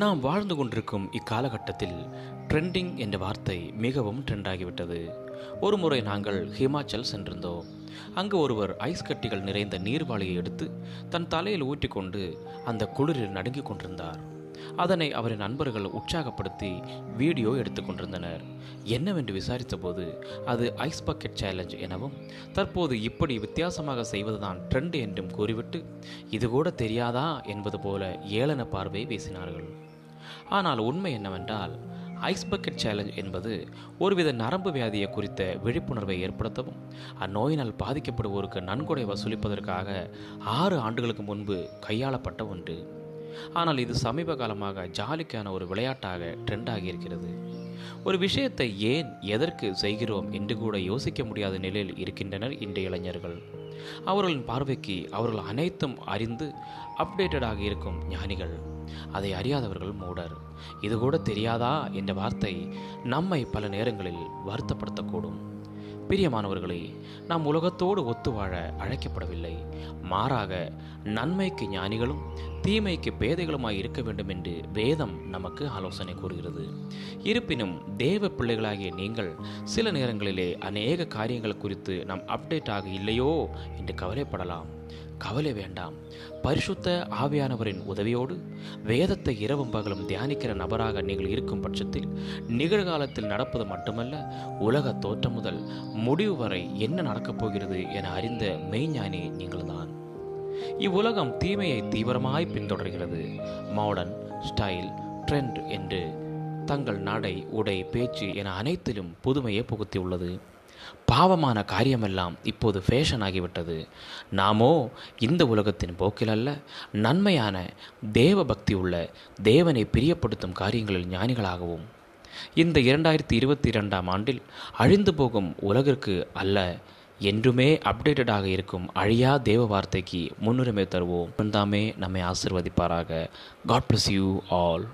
நாம் வாழ்ந்து கொண்டிருக்கும் இக்காலகட்டத்தில் ட்ரெண்டிங் என்ற வார்த்தை மிகவும் ட்ரெண்டாகிவிட்டது ஒரு முறை நாங்கள் ஹிமாச்சல் சென்றிருந்தோம். அங்கு ஒருவர் ஐஸ் கட்டிகள் நிறைந்த நீர்வாளியை எடுத்து தன் தலையில் ஊற்றிக்கொண்டு அந்த குளிரில் நடுங்கிக் கொண்டிருந்தார். அதனை அவரின் நண்பர்கள் உற்சாகப்படுத்தி வீடியோ எடுத்துக்கொண்டிருந்தனர் என்னவென்று விசாரித்தபோது அது ஐஸ் பக்கெட் சேலஞ்ச் எனவும் தற்போது இப்படி வித்தியாசமாக செய்வதுதான் ட்ரெண்ட் என்றும் கூறிவிட்டு இது கூட தெரியாதா என்பது போல ஏளன பார்வை வீசினார்கள். ஆனால் உண்மை என்னவென்றால் ஐஸ் பக்கெட் சேலஞ்ச் என்பது ஒருவித நரம்பு வியாதியை குறித்த விழிப்புணர்வை ஏற்படுத்தவும் அந்நோயினால் பாதிக்கப்படுவோருக்கு நன்கொடை வசூலிப்பதற்காக ஆறு ஆண்டுகளுக்கு முன்பு கையாளப்பட்ட ஒன்று. ஆனால் இது சமீப காலமாக ஜாலிக்கான ஒரு விளையாட்டாக ட்ரெண்ட் ஆகியிருக்கிறது ஒரு விஷயத்தை ஏன் எதற்கு செய்கிறோம் என்று கூட யோசிக்க முடியாத நிலையில் இருக்கின்றனர் இன்றைய இளைஞர்கள். அவர்களின் பார்வைக்கு அவர்கள் அனைத்தும் அறிந்து அப்டேட்டடாக இருக்கும் ஞானிகள். அதை அறியாதவர்கள் மூடர். இது கூட தெரியாதா என்ற வார்த்தை நம்மை பல நேரங்களில் வருத்தப்படுத்தக்கூடும். பிரியமானவர்களே நாம் உலகத்தோடு ஒத்து வாழ அழைக்கப்படவில்லை. மாறாக நன்மைக்கு ஞானிகளும் தீமைக்கு பேதைகளுமாய் இருக்க வேண்டும் என்று வேதம் நமக்கு ஆலோசனை கூறுகிறது. இருப்பினும் தேவ பிள்ளைகளாகிய நீங்கள் சில நேரங்களிலே அநேக காரியங்கள் குறித்து நாம் அப்டேட் ஆக இல்லையோ என்று கவலைப்படலாம். கவலை வேண்டாம். பரிசுத்த ஆவியானவரின் உதவியோடு வேதத்தை இரவும் பகலும் தியானிக்கிற நபராக நீங்கள் இருக்கும் பட்சத்தில் நிகழ்காலத்தில் நடப்பது மட்டுமல்ல உலக தோற்றம் முதல் முடிவு வரை என்ன நடக்கப் போகிறது என அறிந்த மெய்ஞானி நீங்கள்தான் இவ்வுலகம் தீமையை தீவிரமாய் பின்தொடர்கிறது. மாடர்ன் ஸ்டைல் ட்ரெண்ட் என்று தங்கள் நடை உடை பேச்சு என அனைத்திலும் புதுமையை புகுத்தியுள்ளது. பாவமான காரியமெல்லாம் இப்போது ஃபேஷன் ஆகிவிட்டது. நாமோ இந்த உலகத்தின் போக்கில் அல்ல நன்மையான தேவ பக்தி உள்ள தேவனை பிரியப்படுத்தும் காரியங்களில் ஞானிகளாகவும். இந்த இரண்டாயிரத்தி இருபத்தி இரண்டாம் ஆண்டில் அழிந்து போகும் உலகிற்கு அல்ல என்றுமே அப்டேட்டடாக இருக்கும் அழியா தேவ வார்த்தைக்கு முன்னுரிமை தருவோம். தாமே நம்மை ஆசிர்வதிப்பாராக. God bless you all